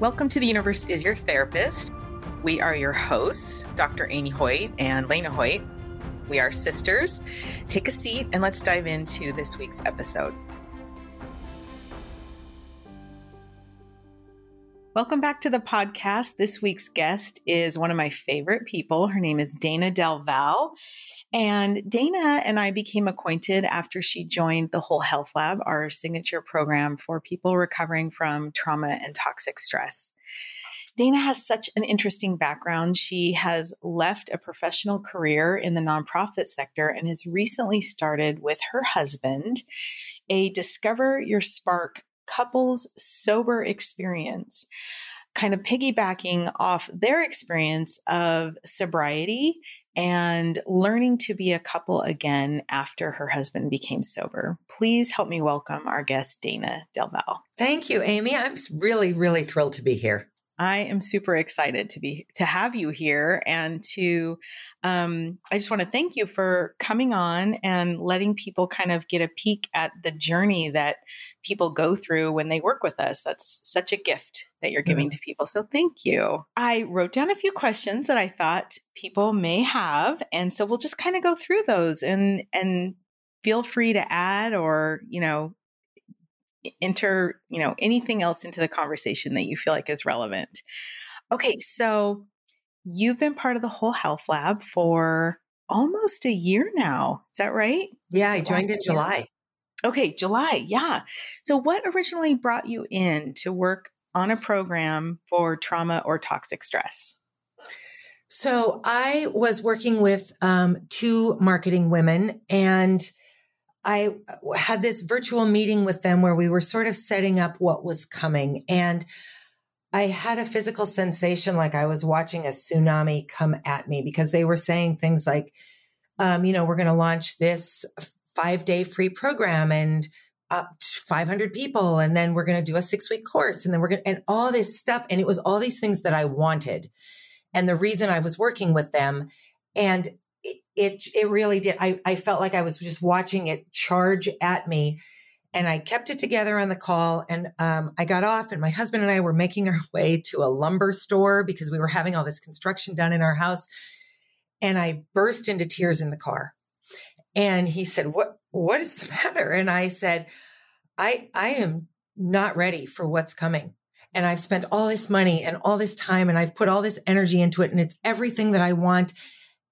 Welcome to The Universe is Your Therapist. We are your hosts, Dr. Amy Hoyt and Lena Hoyt. We are sisters. Take a seat and let's dive into this week's episode. Welcome back to the podcast. This week's guest is one of my favorite people. Her name is Dayna Del Val. And Dayna and I became acquainted after she joined the Whole Health Lab, our signature program for people recovering from trauma and toxic stress. Dayna has such an interesting background. She has left a professional career in the nonprofit sector and has recently started with her husband a Discover Your Spark couples sober experience, kind of piggybacking off their experience of sobriety and learning to be a couple again after her husband became sober. Please help me welcome our guest, Dayna Del Val. Thank you, Amy. I'm really, really thrilled to be here. I am super excited to be to have you here and to um, I just want to thank you for coming on and letting people kind of get a peek at the journey that people go through when they work with us. That's such a gift that you're giving mm-hmm. to people. So thank you. I wrote down a few questions that I thought people may have and so we'll just kind of go through those and and feel free to add or, you know, enter, you know, anything else into the conversation that you feel like is relevant. Okay, so you've been part of the whole health lab for almost a year now. Is that right? Yeah, I joined in July. Okay, July. Yeah. So what originally brought you in to work on a program for trauma or toxic stress? So I was working with um, two marketing women and I had this virtual meeting with them where we were sort of setting up what was coming. And I had a physical sensation like I was watching a tsunami come at me because they were saying things like, um, you know, we're going to launch this five day free program and up 500 people. And then we're going to do a six week course. And then we're going to, and all this stuff. And it was all these things that I wanted. And the reason I was working with them. And it it really did. I, I felt like I was just watching it charge at me. And I kept it together on the call. And um, I got off, and my husband and I were making our way to a lumber store because we were having all this construction done in our house. And I burst into tears in the car. And he said, "What what is the matter?" And I said, "I I am not ready for what's coming." And I've spent all this money and all this time and I've put all this energy into it and it's everything that I want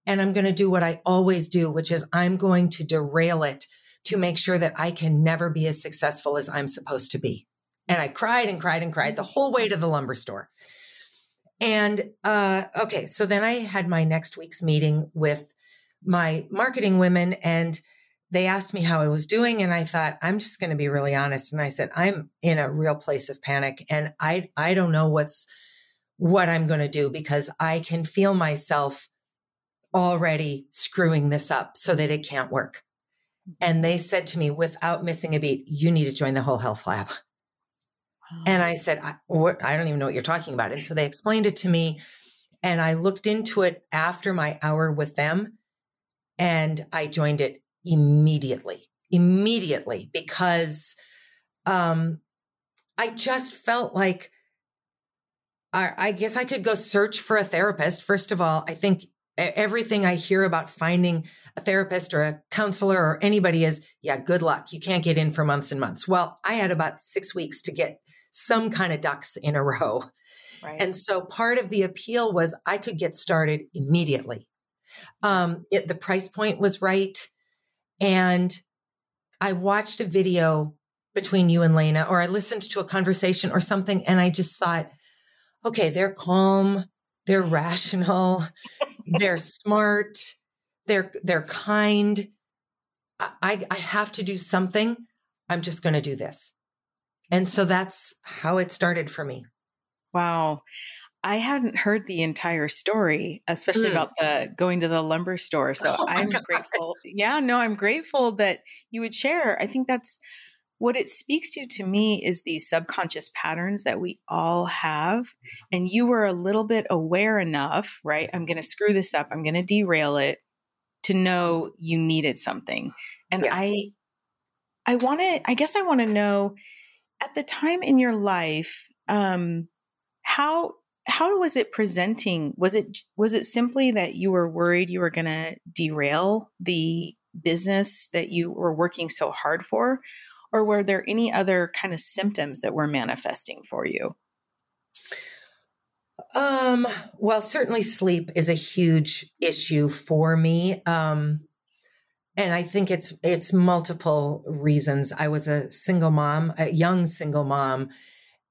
and I'm going to do what I always do, which is I'm going to derail it to make sure that I can never be as successful as I'm supposed to be. And I cried and cried and cried the whole way to the lumber store. And uh, okay, so then I had my next week's meeting with my marketing women and they asked me how I was doing and I thought I'm just going to be really honest and I said I'm in a real place of panic and I I don't know what's what I'm going to do because I can feel myself already screwing this up so that it can't work. And they said to me without missing a beat, you need to join the whole health lab. And I said, I, what, I don't even know what you're talking about. And so they explained it to me. And I looked into it after my hour with them and I joined it immediately, immediately because um, I just felt like I, I guess I could go search for a therapist. First of all, I think everything I hear about finding a therapist or a counselor or anybody is, yeah, good luck. You can't get in for months and months. Well, I had about six weeks to get some kind of ducks in a row. Right. And so part of the appeal was I could get started immediately. Um, it, the price point was right. And I watched a video between you and Lena, or I listened to a conversation or something, and I just thought, okay, they're calm, they're rational, they're smart, they're they're kind. I, I have to do something. I'm just going to do this. And so that's how it started for me. Wow. I hadn't heard the entire story, especially mm. about the going to the lumber store. So oh I'm grateful. Yeah, no, I'm grateful that you would share. I think that's what it speaks to to me is these subconscious patterns that we all have and you were a little bit aware enough right i'm going to screw this up i'm going to derail it to know you needed something and yes. i i want to i guess i want to know at the time in your life um how how was it presenting? Was it was it simply that you were worried you were going to derail the business that you were working so hard for, or were there any other kind of symptoms that were manifesting for you? Um, well, certainly sleep is a huge issue for me. Um, and I think it's it's multiple reasons. I was a single mom, a young single mom,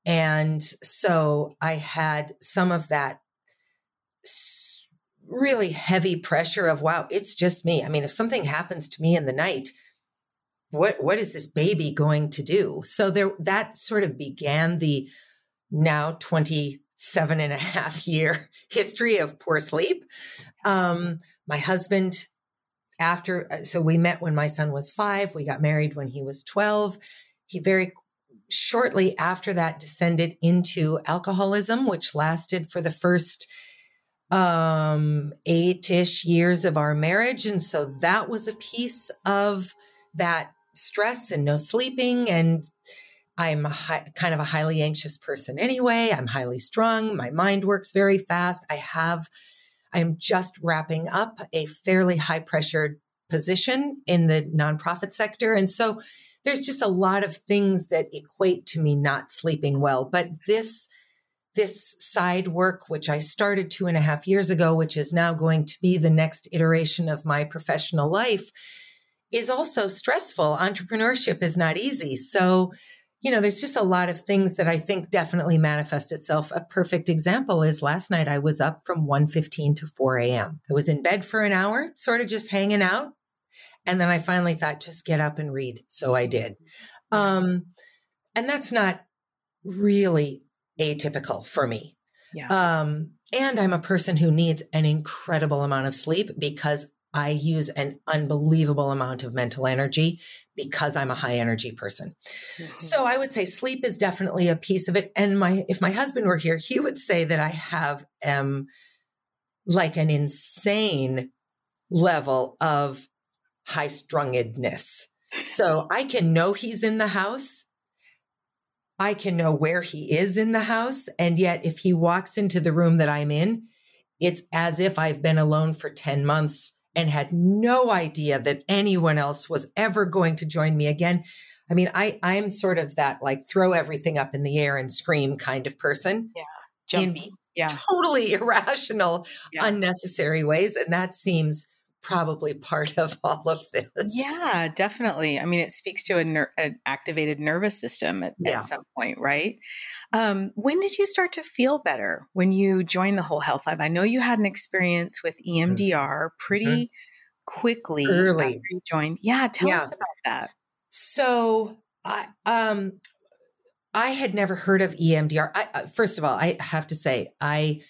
and so I had some of that really heavy pressure of wow, it's just me. I mean, if something happens to me in the night, what what is this baby going to do? So there that sort of began the now 27 and a half year history of poor sleep. Um, my husband after, uh, so we met when my son was five, we got married when he was 12. He very shortly after that descended into alcoholism, which lasted for the first um eight-ish years of our marriage and so that was a piece of that stress and no sleeping and i'm a high, kind of a highly anxious person anyway i'm highly strung my mind works very fast i have I'm just wrapping up a fairly high pressured position in the nonprofit sector. And so there's just a lot of things that equate to me not sleeping well. But this, this side work, which I started two and a half years ago, which is now going to be the next iteration of my professional life, is also stressful. Entrepreneurship is not easy. So you know, there's just a lot of things that I think definitely manifest itself. A perfect example is last night I was up from 1.15 to 4 a.m. I was in bed for an hour, sort of just hanging out. And then I finally thought, just get up and read. So I did. Um, and that's not really atypical for me. Yeah. Um, and I'm a person who needs an incredible amount of sleep because I use an unbelievable amount of mental energy because I'm a high energy person. Mm-hmm. So I would say sleep is definitely a piece of it. And my, if my husband were here, he would say that I have, um, like an insane level of high strungedness. So I can know he's in the house. I can know where he is in the house. And yet if he walks into the room that I'm in, it's as if I've been alone for 10 months and had no idea that anyone else was ever going to join me again. I mean, I I'm sort of that like throw everything up in the air and scream kind of person. Yeah. Jumpy. yeah. Totally irrational, yeah. unnecessary ways. And that seems probably part of all of this. Yeah, definitely. I mean, it speaks to a ner- an activated nervous system at, yeah. at some point, right? Um, when did you start to feel better when you joined the Whole Health Lab? I know you had an experience with EMDR mm-hmm. pretty mm-hmm. quickly early. You joined. Yeah, tell yeah. us about that. So, I um, I had never heard of EMDR. I, first of all, I have to say, I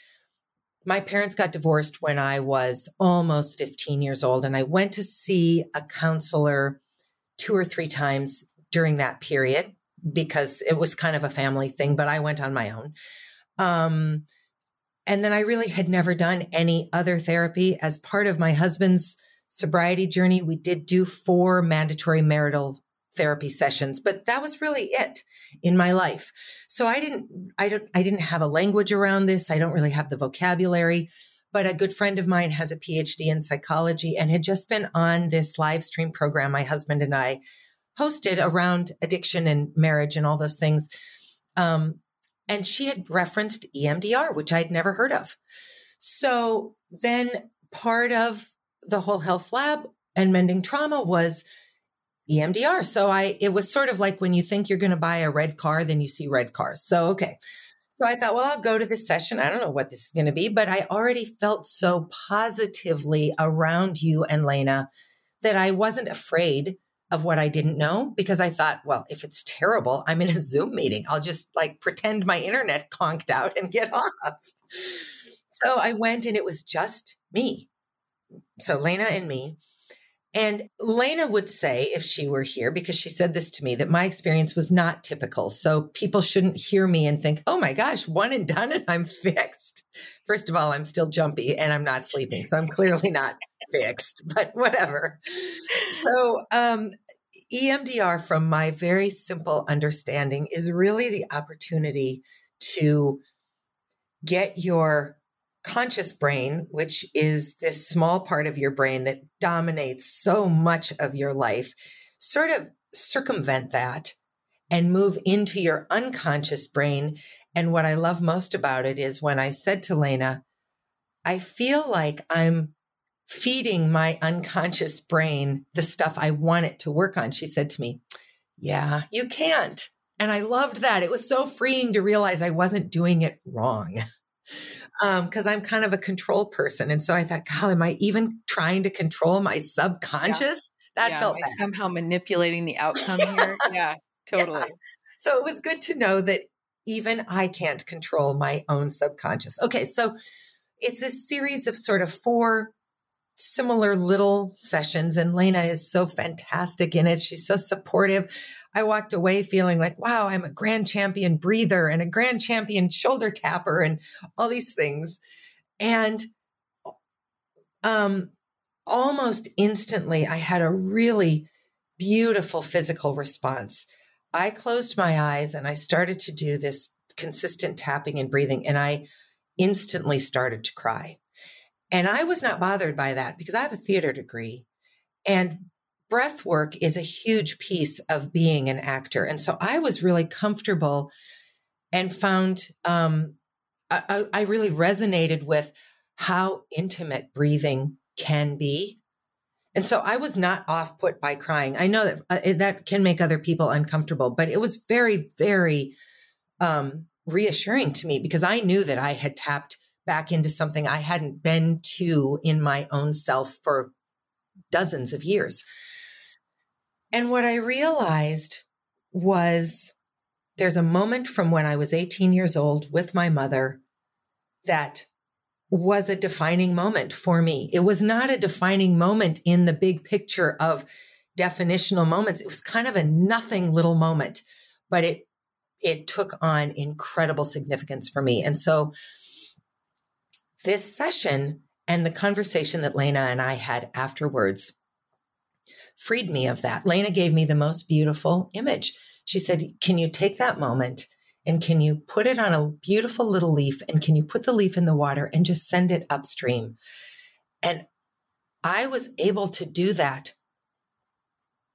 my parents got divorced when I was almost 15 years old, and I went to see a counselor two or three times during that period because it was kind of a family thing, but I went on my own. Um, and then I really had never done any other therapy. As part of my husband's sobriety journey, we did do four mandatory marital therapy sessions, but that was really it in my life. So I didn't, I don't, I didn't have a language around this. I don't really have the vocabulary, but a good friend of mine has a PhD in psychology and had just been on this live stream program my husband and I hosted around addiction and marriage and all those things. Um, and she had referenced EMDR, which I'd never heard of. So then part of the whole health lab and mending trauma was EMDR. So I, it was sort of like when you think you're going to buy a red car, then you see red cars. So, okay. So I thought, well, I'll go to this session. I don't know what this is going to be, but I already felt so positively around you and Lena that I wasn't afraid of what I didn't know because I thought, well, if it's terrible, I'm in a Zoom meeting. I'll just like pretend my internet conked out and get off. So I went and it was just me. So Lena and me. And Lena would say, if she were here, because she said this to me, that my experience was not typical. So people shouldn't hear me and think, oh my gosh, one and done and I'm fixed. First of all, I'm still jumpy and I'm not sleeping. So I'm clearly not fixed, but whatever. So, um, EMDR, from my very simple understanding, is really the opportunity to get your conscious brain, which is this small part of your brain that dominates so much of your life, sort of circumvent that and move into your unconscious brain. And what I love most about it is when I said to Lena, I feel like I'm feeding my unconscious brain the stuff I want it to work on. She said to me, Yeah, you can't. And I loved that. It was so freeing to realize I wasn't doing it wrong. because um, I'm kind of a control person. And so I thought, God, am I even trying to control my subconscious? Yeah. That yeah, felt somehow manipulating the outcome here. yeah, totally. Yeah. So it was good to know that even I can't control my own subconscious. Okay, so it's a series of sort of four similar little sessions, and Lena is so fantastic in it. She's so supportive. I walked away feeling like, wow, I'm a grand champion breather and a grand champion shoulder tapper and all these things. And um, almost instantly, I had a really beautiful physical response. I closed my eyes and I started to do this consistent tapping and breathing, and I instantly started to cry. And I was not bothered by that because I have a theater degree. And breath work is a huge piece of being an actor. And so I was really comfortable and found um, I, I really resonated with how intimate breathing can be. And so I was not off put by crying. I know that uh, that can make other people uncomfortable, but it was very, very um, reassuring to me because I knew that I had tapped back into something I hadn't been to in my own self for dozens of years. And what I realized was there's a moment from when I was 18 years old with my mother that was a defining moment for me. It was not a defining moment in the big picture of definitional moments. It was kind of a nothing little moment, but it it took on incredible significance for me. And so this session and the conversation that Lena and I had afterwards freed me of that. Lena gave me the most beautiful image. She said, Can you take that moment and can you put it on a beautiful little leaf and can you put the leaf in the water and just send it upstream? And I was able to do that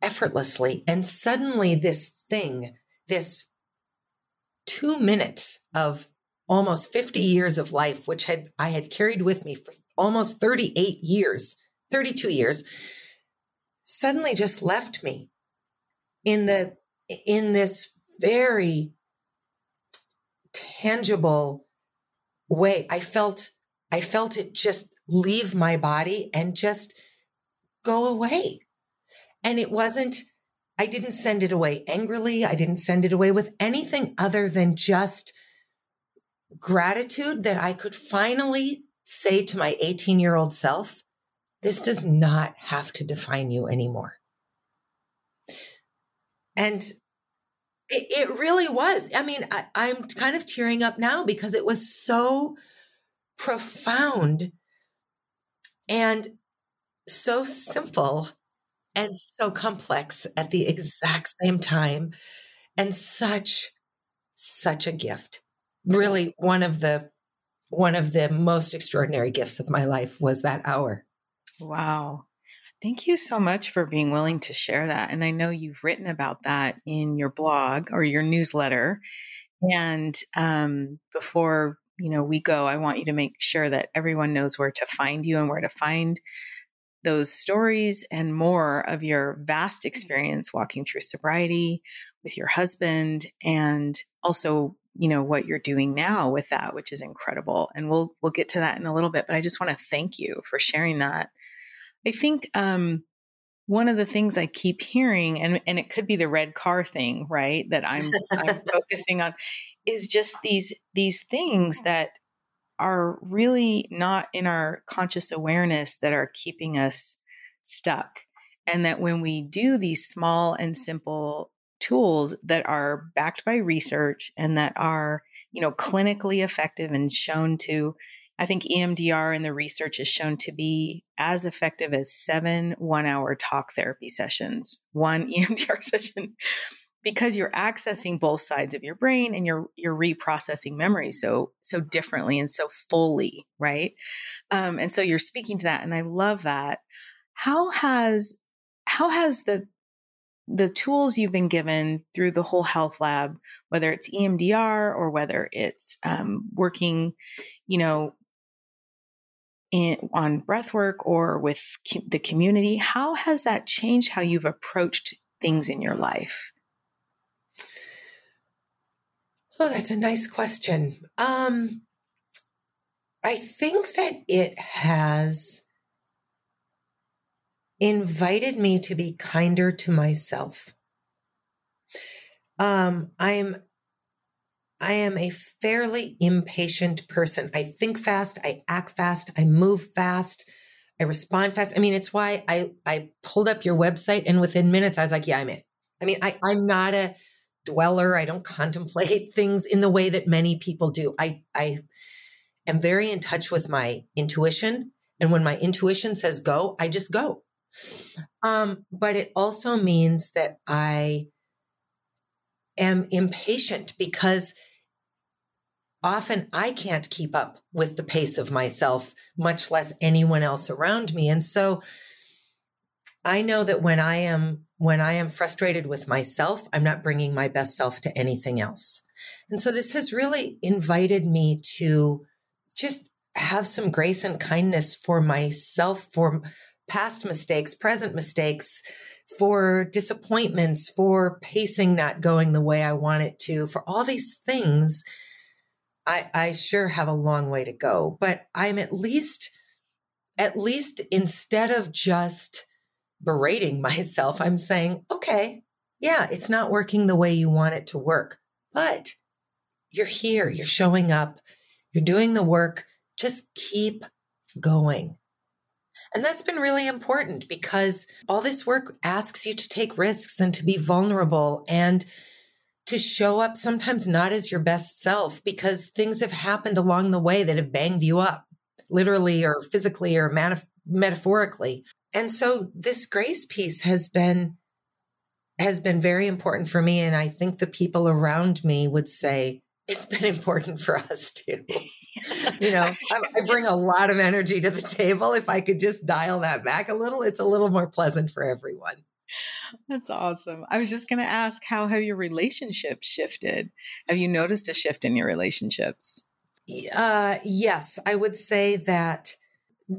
effortlessly. And suddenly, this thing, this two minutes of almost 50 years of life, which had I had carried with me for almost 38 years, 32 years, suddenly just left me in the in this very tangible way. I felt i felt it just leave my body and just go away. And it wasn't i didn't send it away angrily. I didn't send it away with anything other than just gratitude that i could finally say to my 18 year old self this does not have to define you anymore. And it, it really was. I mean, I, I'm kind of tearing up now because it was so profound and so simple and so complex at the exact same time and such such a gift really one of the one of the most extraordinary gifts of my life was that hour Wow. Thank you so much for being willing to share that. And I know you've written about that in your blog or your newsletter. And um, before you know we go, I want you to make sure that everyone knows where to find you and where to find those stories and more of your vast experience walking through sobriety with your husband and also you know what you're doing now with that which is incredible and we'll we'll get to that in a little bit but i just want to thank you for sharing that I think um, one of the things I keep hearing, and, and it could be the red car thing, right? That I'm, I'm focusing on, is just these these things that are really not in our conscious awareness that are keeping us stuck. And that when we do these small and simple tools that are backed by research and that are, you know, clinically effective and shown to I think EMDR in the research is shown to be as effective as seven one hour talk therapy sessions, one EMDR session. because you're accessing both sides of your brain and you're you're reprocessing memories so so differently and so fully right um, and so you're speaking to that and i love that how has how has the the tools you've been given through the whole health lab whether it's emdr or whether it's um, working you know in, on breathwork or with co- the community how has that changed how you've approached things in your life Oh, that's a nice question. Um, I think that it has invited me to be kinder to myself. Um, I'm I am a fairly impatient person. I think fast, I act fast, I move fast, I respond fast. I mean, it's why I I pulled up your website and within minutes I was like, yeah, I'm in. I mean, I, I'm not a dweller. I don't contemplate things in the way that many people do. I, I am very in touch with my intuition. And when my intuition says go, I just go. Um, but it also means that I am impatient because often I can't keep up with the pace of myself, much less anyone else around me. And so I know that when I am when I am frustrated with myself, I'm not bringing my best self to anything else. And so this has really invited me to just have some grace and kindness for myself, for past mistakes, present mistakes, for disappointments, for pacing not going the way I want it to, for all these things. I, I sure have a long way to go, but I'm at least, at least instead of just berating myself. I'm saying, okay, yeah, it's not working the way you want it to work, but you're here, you're showing up, you're doing the work. Just keep going. And that's been really important because all this work asks you to take risks and to be vulnerable and to show up sometimes not as your best self because things have happened along the way that have banged you up, literally or physically or manif- metaphorically. And so this grace piece has been has been very important for me and I think the people around me would say it's been important for us too. you know, I, I bring a lot of energy to the table. If I could just dial that back a little, it's a little more pleasant for everyone. That's awesome. I was just going to ask how have your relationships shifted? Have you noticed a shift in your relationships? Uh, yes, I would say that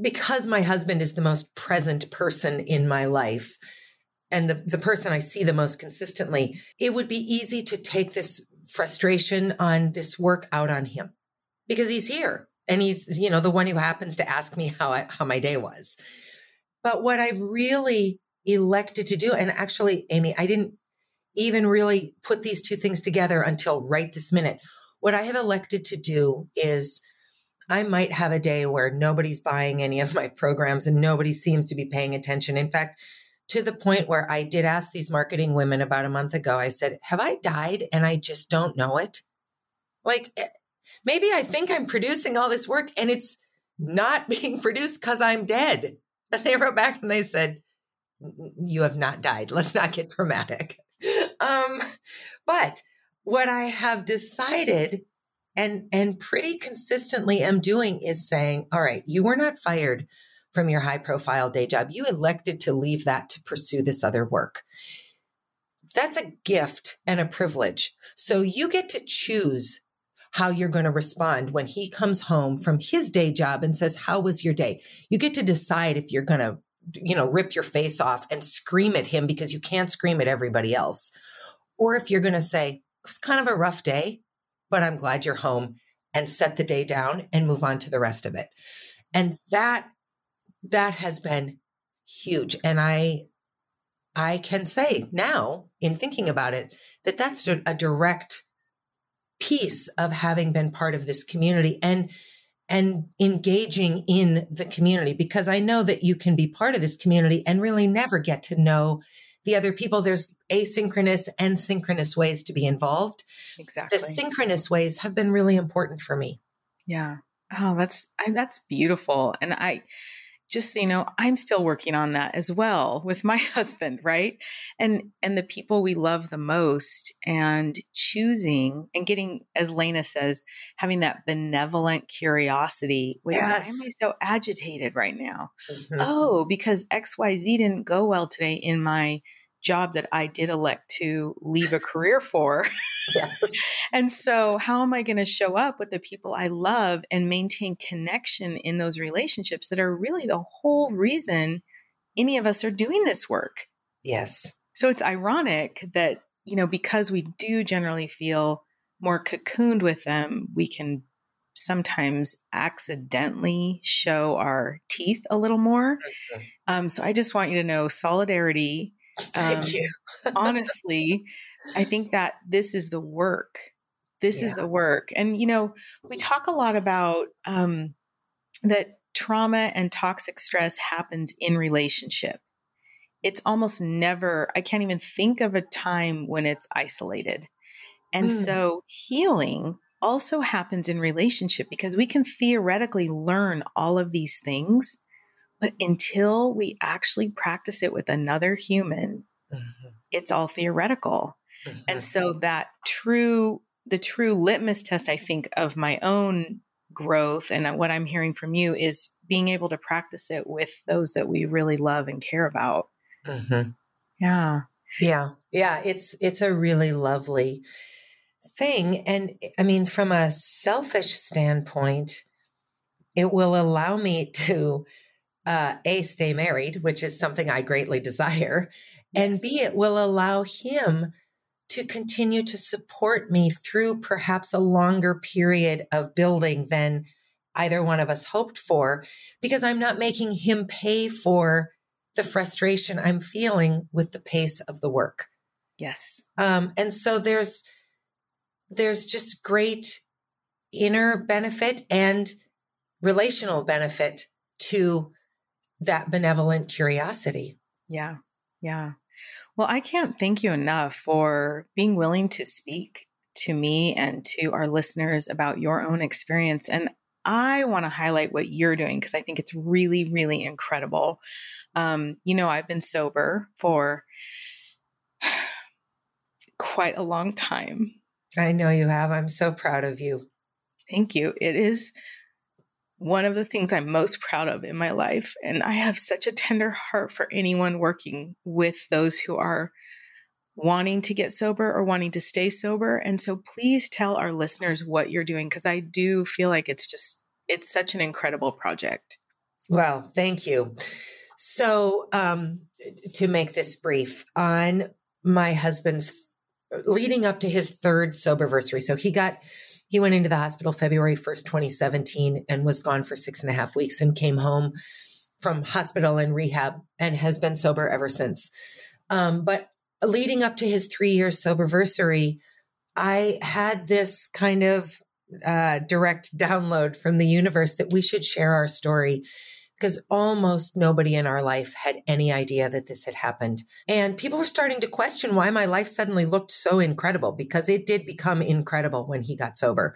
because my husband is the most present person in my life and the, the person I see the most consistently, it would be easy to take this frustration on this work out on him because he's here and he's, you know, the one who happens to ask me how I, how my day was. But what I've really elected to do, and actually, Amy, I didn't even really put these two things together until right this minute. What I have elected to do is I might have a day where nobody's buying any of my programs and nobody seems to be paying attention. In fact, to the point where I did ask these marketing women about a month ago, I said, Have I died and I just don't know it? Like, eh, maybe I think I'm producing all this work and it's not being produced because I'm dead. And they wrote back and they said, You have not died. Let's not get dramatic. Um, but what I have decided and and pretty consistently am doing is saying all right you were not fired from your high profile day job you elected to leave that to pursue this other work that's a gift and a privilege so you get to choose how you're going to respond when he comes home from his day job and says how was your day you get to decide if you're going to you know rip your face off and scream at him because you can't scream at everybody else or if you're going to say it's kind of a rough day but I'm glad you're home and set the day down and move on to the rest of it. And that, that has been huge. And I, I can say now in thinking about it that that's a, direct piece of having been part of this community and, and engaging in the community because I know that you can be part of this community and really never get to know the other people. There's asynchronous and synchronous ways to be involved. Exactly. The synchronous ways have been really important for me. Yeah. Oh, that's that's beautiful. And I just so you know i'm still working on that as well with my husband right and and the people we love the most and choosing and getting as lena says having that benevolent curiosity wait yes. why am i so agitated right now mm-hmm. oh because xyz didn't go well today in my job that I did elect to leave a career for. Yes. and so, how am I going to show up with the people I love and maintain connection in those relationships that are really the whole reason any of us are doing this work? Yes. So, it's ironic that, you know, because we do generally feel more cocooned with them, we can sometimes accidentally show our teeth a little more. Mm-hmm. Um, so I just want you to know solidarity Thank um, you. honestly, I think that this is the work. This yeah. is the work. And, you know, we talk a lot about um, that trauma and toxic stress happens in relationship. It's almost never, I can't even think of a time when it's isolated. And mm. so healing also happens in relationship because we can theoretically learn all of these things but until we actually practice it with another human, mm-hmm. it's all theoretical. Mm-hmm. And so that true, the true litmus test, I think, of my own growth and what I'm hearing from you is being able to practice it with those that we really love and care about. Mm-hmm. Yeah. Yeah. Yeah. It's, it's a really lovely thing. And I mean, from a selfish standpoint, it will allow me to uh, A, stay married, which is something I greatly desire, yes. and B, it will allow him to continue to support me through perhaps a longer period of building than either one of us hoped for, because I'm not making him pay for the frustration I'm feeling with the pace of the work. Yes. Um, and so there's there's just great inner benefit and relational benefit to that benevolent curiosity. Yeah. Yeah. Well, I can't thank you enough for being willing to speak to me and to our listeners about your own experience. And I want to highlight what you're doing because I think it's really, really incredible. Um, you know, I've been sober for quite a long time. I know you have. I'm so proud of you. Thank you. It is one of the things I'm most proud of in my life. And I have such a tender heart for anyone working with those who are wanting to get sober or wanting to stay sober. And so please tell our listeners what you're doing because I do feel like it's just, it's such an incredible project. Well, thank you. So, um, to make this brief, on my husband's leading up to his third sober anniversary, so he got he went into the hospital February 1st, 2017, and was gone for six and a half weeks and came home from hospital and rehab and has been sober ever since. Um, but leading up to his three year soberversary, I had this kind of uh, direct download from the universe that we should share our story because almost nobody in our life had any idea that this had happened. And people were starting to question why my life suddenly looked so incredible because it did become incredible when he got sober.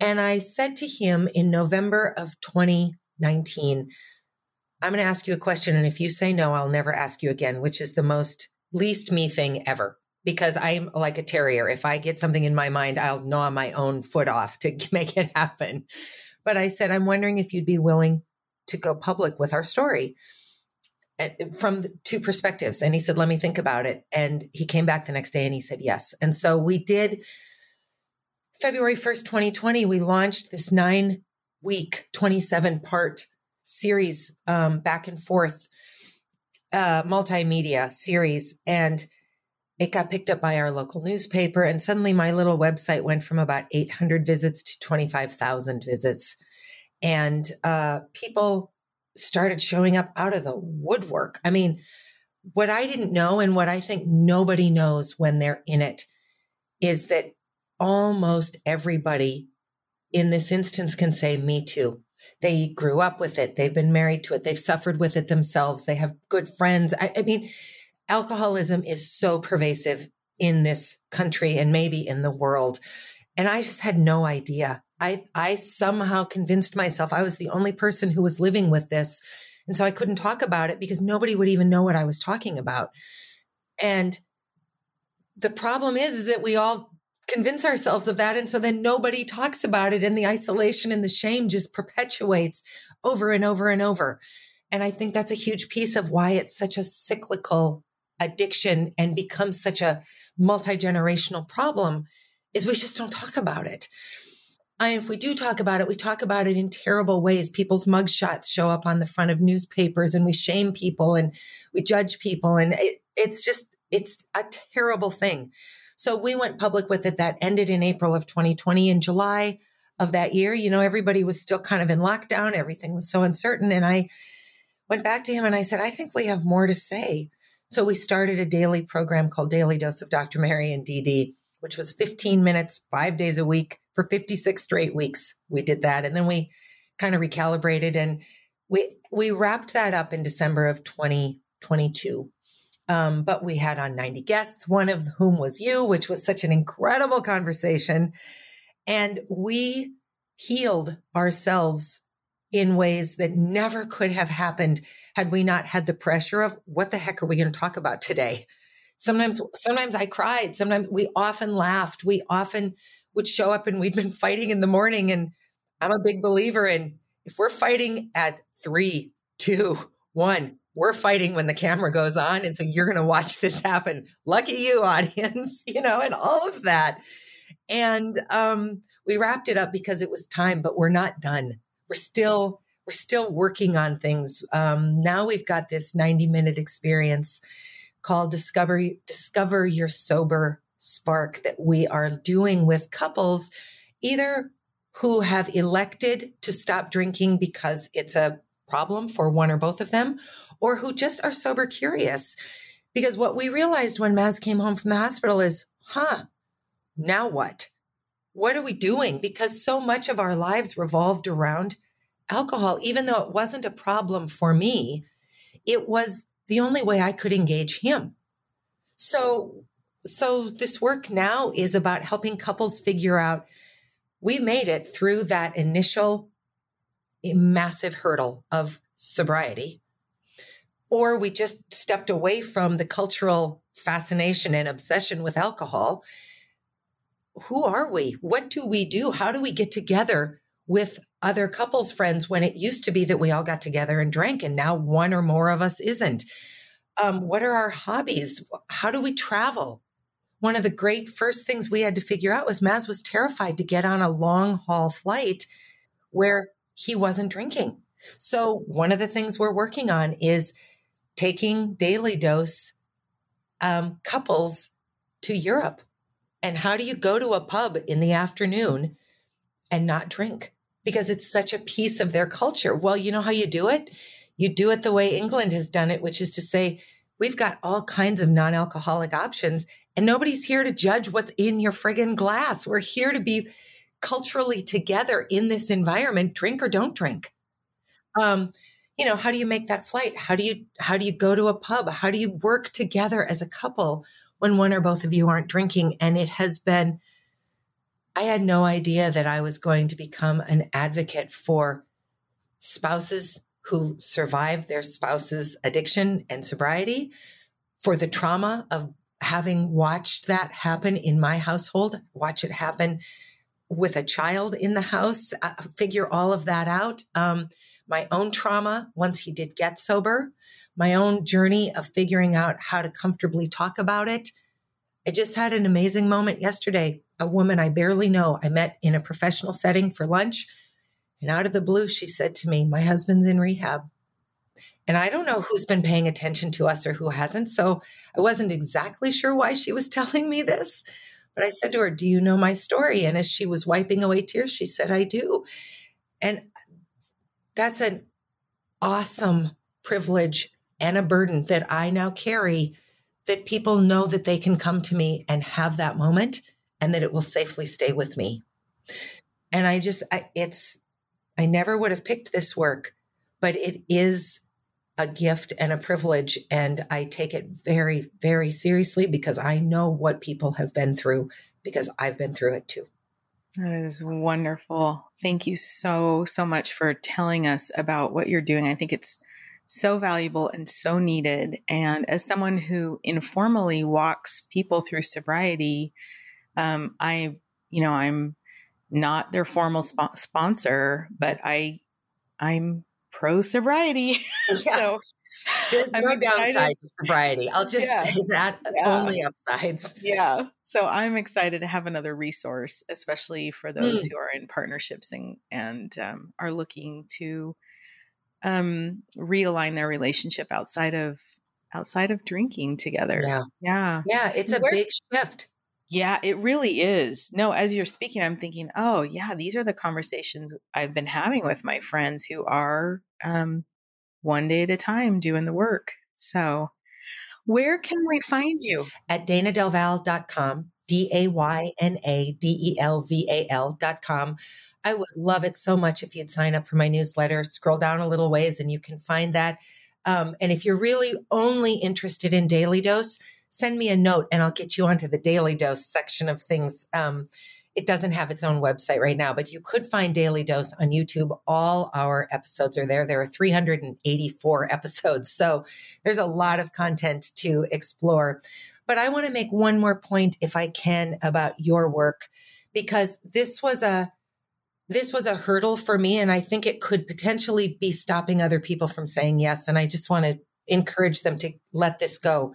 And I said to him in November of 2019, I'm going to ask you a question. And if you say no, I'll never ask you again, which is the most least me thing ever because I'm like a terrier. If I get something in my mind, I'll gnaw my own foot off to make it happen. But I said, I'm wondering if you'd be willing to go public with our story from two perspectives. And he said, let me think about it. And he came back the next day and he said, yes. And so we did February 1st, 2020, we launched this nine week, 27 part series, um, back and forth, uh, multimedia series. And it got picked up by our local newspaper. And suddenly my little website went from about 800 visits to 25,000 visits and uh, people started showing up out of the woodwork. I mean, what I didn't know and what I think nobody knows when they're in it is that almost everybody in this instance can say, Me too. They grew up with it. They've been married to it. They've suffered with it themselves. They have good friends. I, I mean, alcoholism is so pervasive in this country and maybe in the world. And I just had no idea. I, I somehow convinced myself I was the only person who was living with this And so I couldn't talk about it because nobody would even know what I was talking about. And the problem is, is that we all convince ourselves of that. And so then nobody talks about it and the isolation and the shame just perpetuates over and over and over. And I think that's a huge piece of why it's such a cyclical addiction and becomes such a multi-generational problem is we just don't talk about it. And if we do talk about it, we talk about it in terrible ways. People's mugshots show up on the front of newspapers and we shame people and we judge people. And it, it's just, it's a terrible thing. So we went public with it. That ended in April of 2020. In July of that year, you know, everybody was still kind of in lockdown. Everything was so uncertain. And I went back to him and I said, I think we have more to say. So we started a daily program called Daily Dose of Dr. Mary and DD, which was 15 minutes, five days a week for 56 straight weeks. We did that. And then we kind of recalibrated and we, we wrapped that up in December of 2022. Um, but we had on 90 guests, one of whom was you, which was such an incredible conversation. And we healed ourselves in ways that never could have happened had we not had the pressure of what the heck are we going to talk about today? Sometimes, sometimes I cried. Sometimes we often laughed. We often would show up and we'd been fighting in the morning. And I'm a big believer in if we're fighting at three, two, one, we're fighting when the camera goes on. And so you're going to watch this happen. Lucky you, audience, you know, and all of that. And um, we wrapped it up because it was time, but we're not done. We're still we're still working on things. Um, now we've got this 90 minute experience called Discover Discover Your Sober Spark that we are doing with couples, either who have elected to stop drinking because it's a problem for one or both of them, or who just are sober curious. Because what we realized when Maz came home from the hospital is, huh, now what? What are we doing? Because so much of our lives revolved around alcohol, even though it wasn't a problem for me, it was the only way I could engage him. So, so this work now is about helping couples figure out we made it through that initial massive hurdle of sobriety, or we just stepped away from the cultural fascination and obsession with alcohol. Who are we? What do we do? How do we get together with other couples friends when it used to be that we all got together and drank and now one or more of us isn't um, what are our hobbies how do we travel one of the great first things we had to figure out was maz was terrified to get on a long haul flight where he wasn't drinking so one of the things we're working on is taking daily dose um, couples to europe and how do you go to a pub in the afternoon and not drink because it's such a piece of their culture. Well, you know how you do it? You do it the way England has done it, which is to say, we've got all kinds of non alcoholic options, and nobody's here to judge what's in your friggin' glass. We're here to be culturally together in this environment, drink or don't drink. Um, you know, how do you make that flight? How do you how do you go to a pub? How do you work together as a couple when one or both of you aren't drinking? And it has been I had no idea that I was going to become an advocate for spouses who survive their spouse's addiction and sobriety, for the trauma of having watched that happen in my household, watch it happen with a child in the house, uh, figure all of that out. Um, my own trauma once he did get sober, my own journey of figuring out how to comfortably talk about it. I just had an amazing moment yesterday a woman I barely know. I met in a professional setting for lunch. And out of the blue, she said to me, My husband's in rehab. And I don't know who's been paying attention to us or who hasn't. So I wasn't exactly sure why she was telling me this. But I said to her, Do you know my story? And as she was wiping away tears, she said, I do. And that's an awesome privilege and a burden that I now carry that people know that they can come to me and have that moment and that it will safely stay with me. And I just, I, it's, I never would have picked this work, but it is a gift and a privilege. And I take it very, very seriously because I know what people have been through because I've been through it too. That is wonderful. Thank you so, so much for telling us about what you're doing. I think it's so valuable and so needed. And as someone who informally walks people through sobriety, um, I, you know, I'm not their formal sp- sponsor, but I, I'm pro sobriety. Yeah. so there's I'm no excited. downside to sobriety. I'll just yeah. say that yeah. only upsides. Yeah. So I'm excited to have another resource, especially for those mm. who are in partnerships and and um, are looking to um, realign their relationship outside of outside of drinking together. Yeah. Yeah. Yeah. It's a big shift. Yeah, it really is. No, as you're speaking, I'm thinking, oh, yeah, these are the conversations I've been having with my friends who are um, one day at a time doing the work. So, where can we find you? At daynadelval.com, D A Y N A D E L V A L.com. I would love it so much if you'd sign up for my newsletter. Scroll down a little ways and you can find that. Um, and if you're really only interested in Daily Dose, send me a note and I'll get you onto the Daily Dose section of things. Um, it doesn't have its own website right now, but you could find Daily Dose on YouTube. All our episodes are there. There are 384 episodes. So there's a lot of content to explore. But I want to make one more point, if I can, about your work, because this was a this was a hurdle for me and i think it could potentially be stopping other people from saying yes and i just want to encourage them to let this go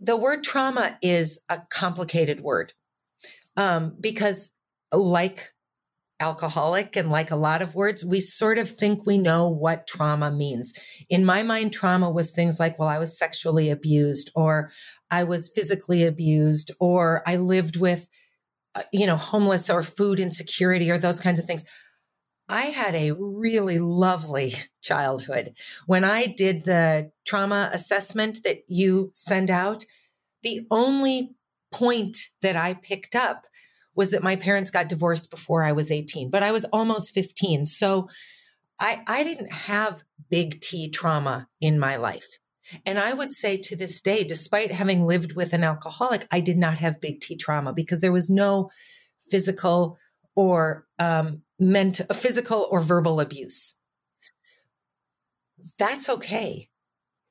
the word trauma is a complicated word um, because like alcoholic and like a lot of words, we sort of think we know what trauma means. In my mind, trauma was things like, well, I was sexually abused or I was physically abused or I lived with, uh, you know, homeless or food insecurity or those kinds of things. I had a really lovely childhood. When I did the trauma assessment that you send out, the only point that I picked up was that my parents got divorced before I was 18, but I was almost 15. So I, I didn't have big T trauma in my life. And I would say to this day, despite having lived with an alcoholic, I did not have big T trauma because there was no physical or um, mental, physical or verbal abuse. That's okay.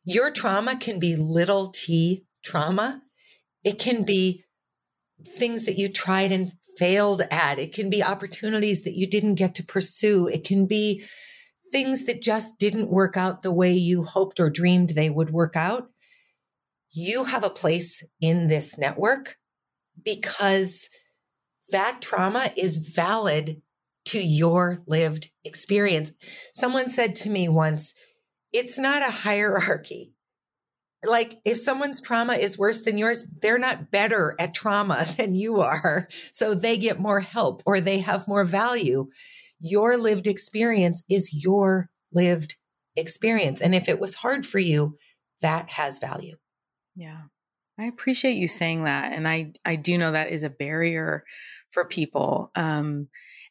Your trauma can be little t trauma it can be things that you tried and failed at. It can be opportunities that you didn't get to pursue. It can be things that just didn't work out the way you hoped or dreamed they would work out. You have a place in this network because that trauma is valid to your lived experience. Someone said to me once, it's not a hierarchy like if someone's trauma is worse than yours, they're not better at trauma than you are. So they get more help or they have more value. Your lived experience is your lived experience. And if it was hard for you, that has value. Yeah. I appreciate you saying that. And I, I do know that is a barrier for people. Um,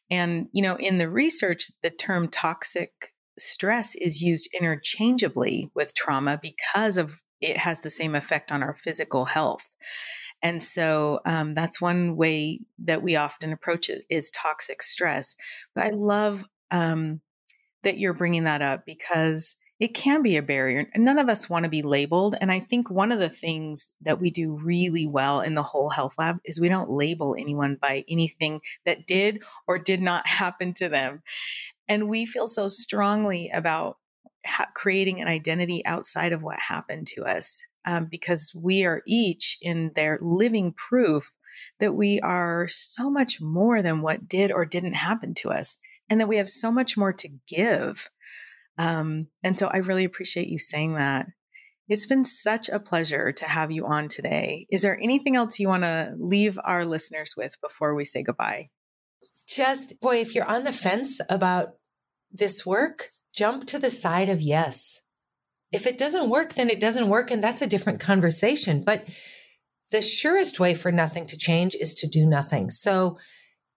and, you know, in the research, the term toxic stress is used interchangeably with trauma because of it has the same effect on our physical health. And so um, that's one way that we often approach it is toxic stress. But I love um, that you're bringing that up because it can be a barrier. None of us want to be labeled. And I think one of the things that we do really well in the whole health lab is we don't label anyone by anything that did or did not happen to them. And we feel so strongly about ha- creating an identity outside of what happened to us um, because we are each in their living proof that we are so much more than what did or didn't happen to us and that we have so much more to give. Um, and so I really appreciate you saying that. It's been such a pleasure to have you on today. Is there anything else you want to leave our listeners with before we say goodbye? Just, boy, if you're on the fence about this work, jump to the side of yes. If it doesn't work, then it doesn't work. And that's a different conversation. But the surest way for nothing to change is to do nothing. So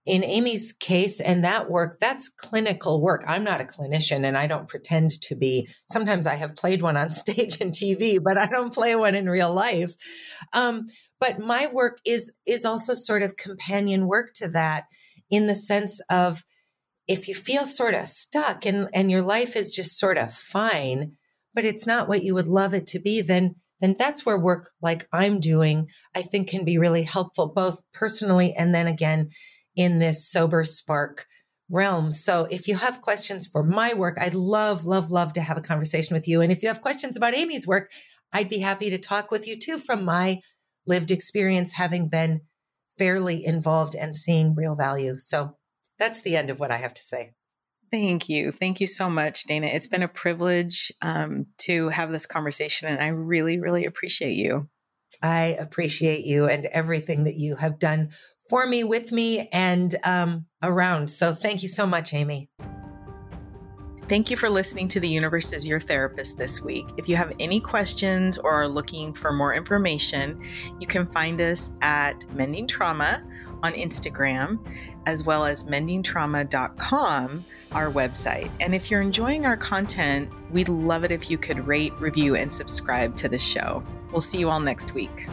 in Amy's case and that work, that's clinical work. I'm not a clinician and I don't pretend to be. Sometimes I have played one on stage and TV, but I don't play one in real life. Um, but my work is, is also sort of companion work to that in the sense of if you feel sort of stuck and, and your life is just sort of fine, but it's not what you would love it to be, then then that's where work like I'm doing, I think can be really helpful, both personally and then again in this sober spark realm. So if you have questions for my work, I'd love, love, love to have a conversation with you. And if you have questions about Amy's work, I'd be happy to talk with you too from my lived experience, having been fairly involved and seeing real value. So that's the end of what I have to say. Thank you. Thank you so much, Dayna. It's been a privilege um, to have this conversation, and I really, really appreciate you. I appreciate you and everything that you have done for me, with me, and um, around. So thank you so much, Amy. Thank you for listening to The Universe is Your Therapist this week. If you have any questions or are looking for more information, you can find us at Mending Trauma on Instagram, as well as mendingtrauma.com our website. And if you're enjoying our content, we'd love it if you could rate, review, and subscribe to the show. We'll see you all next week.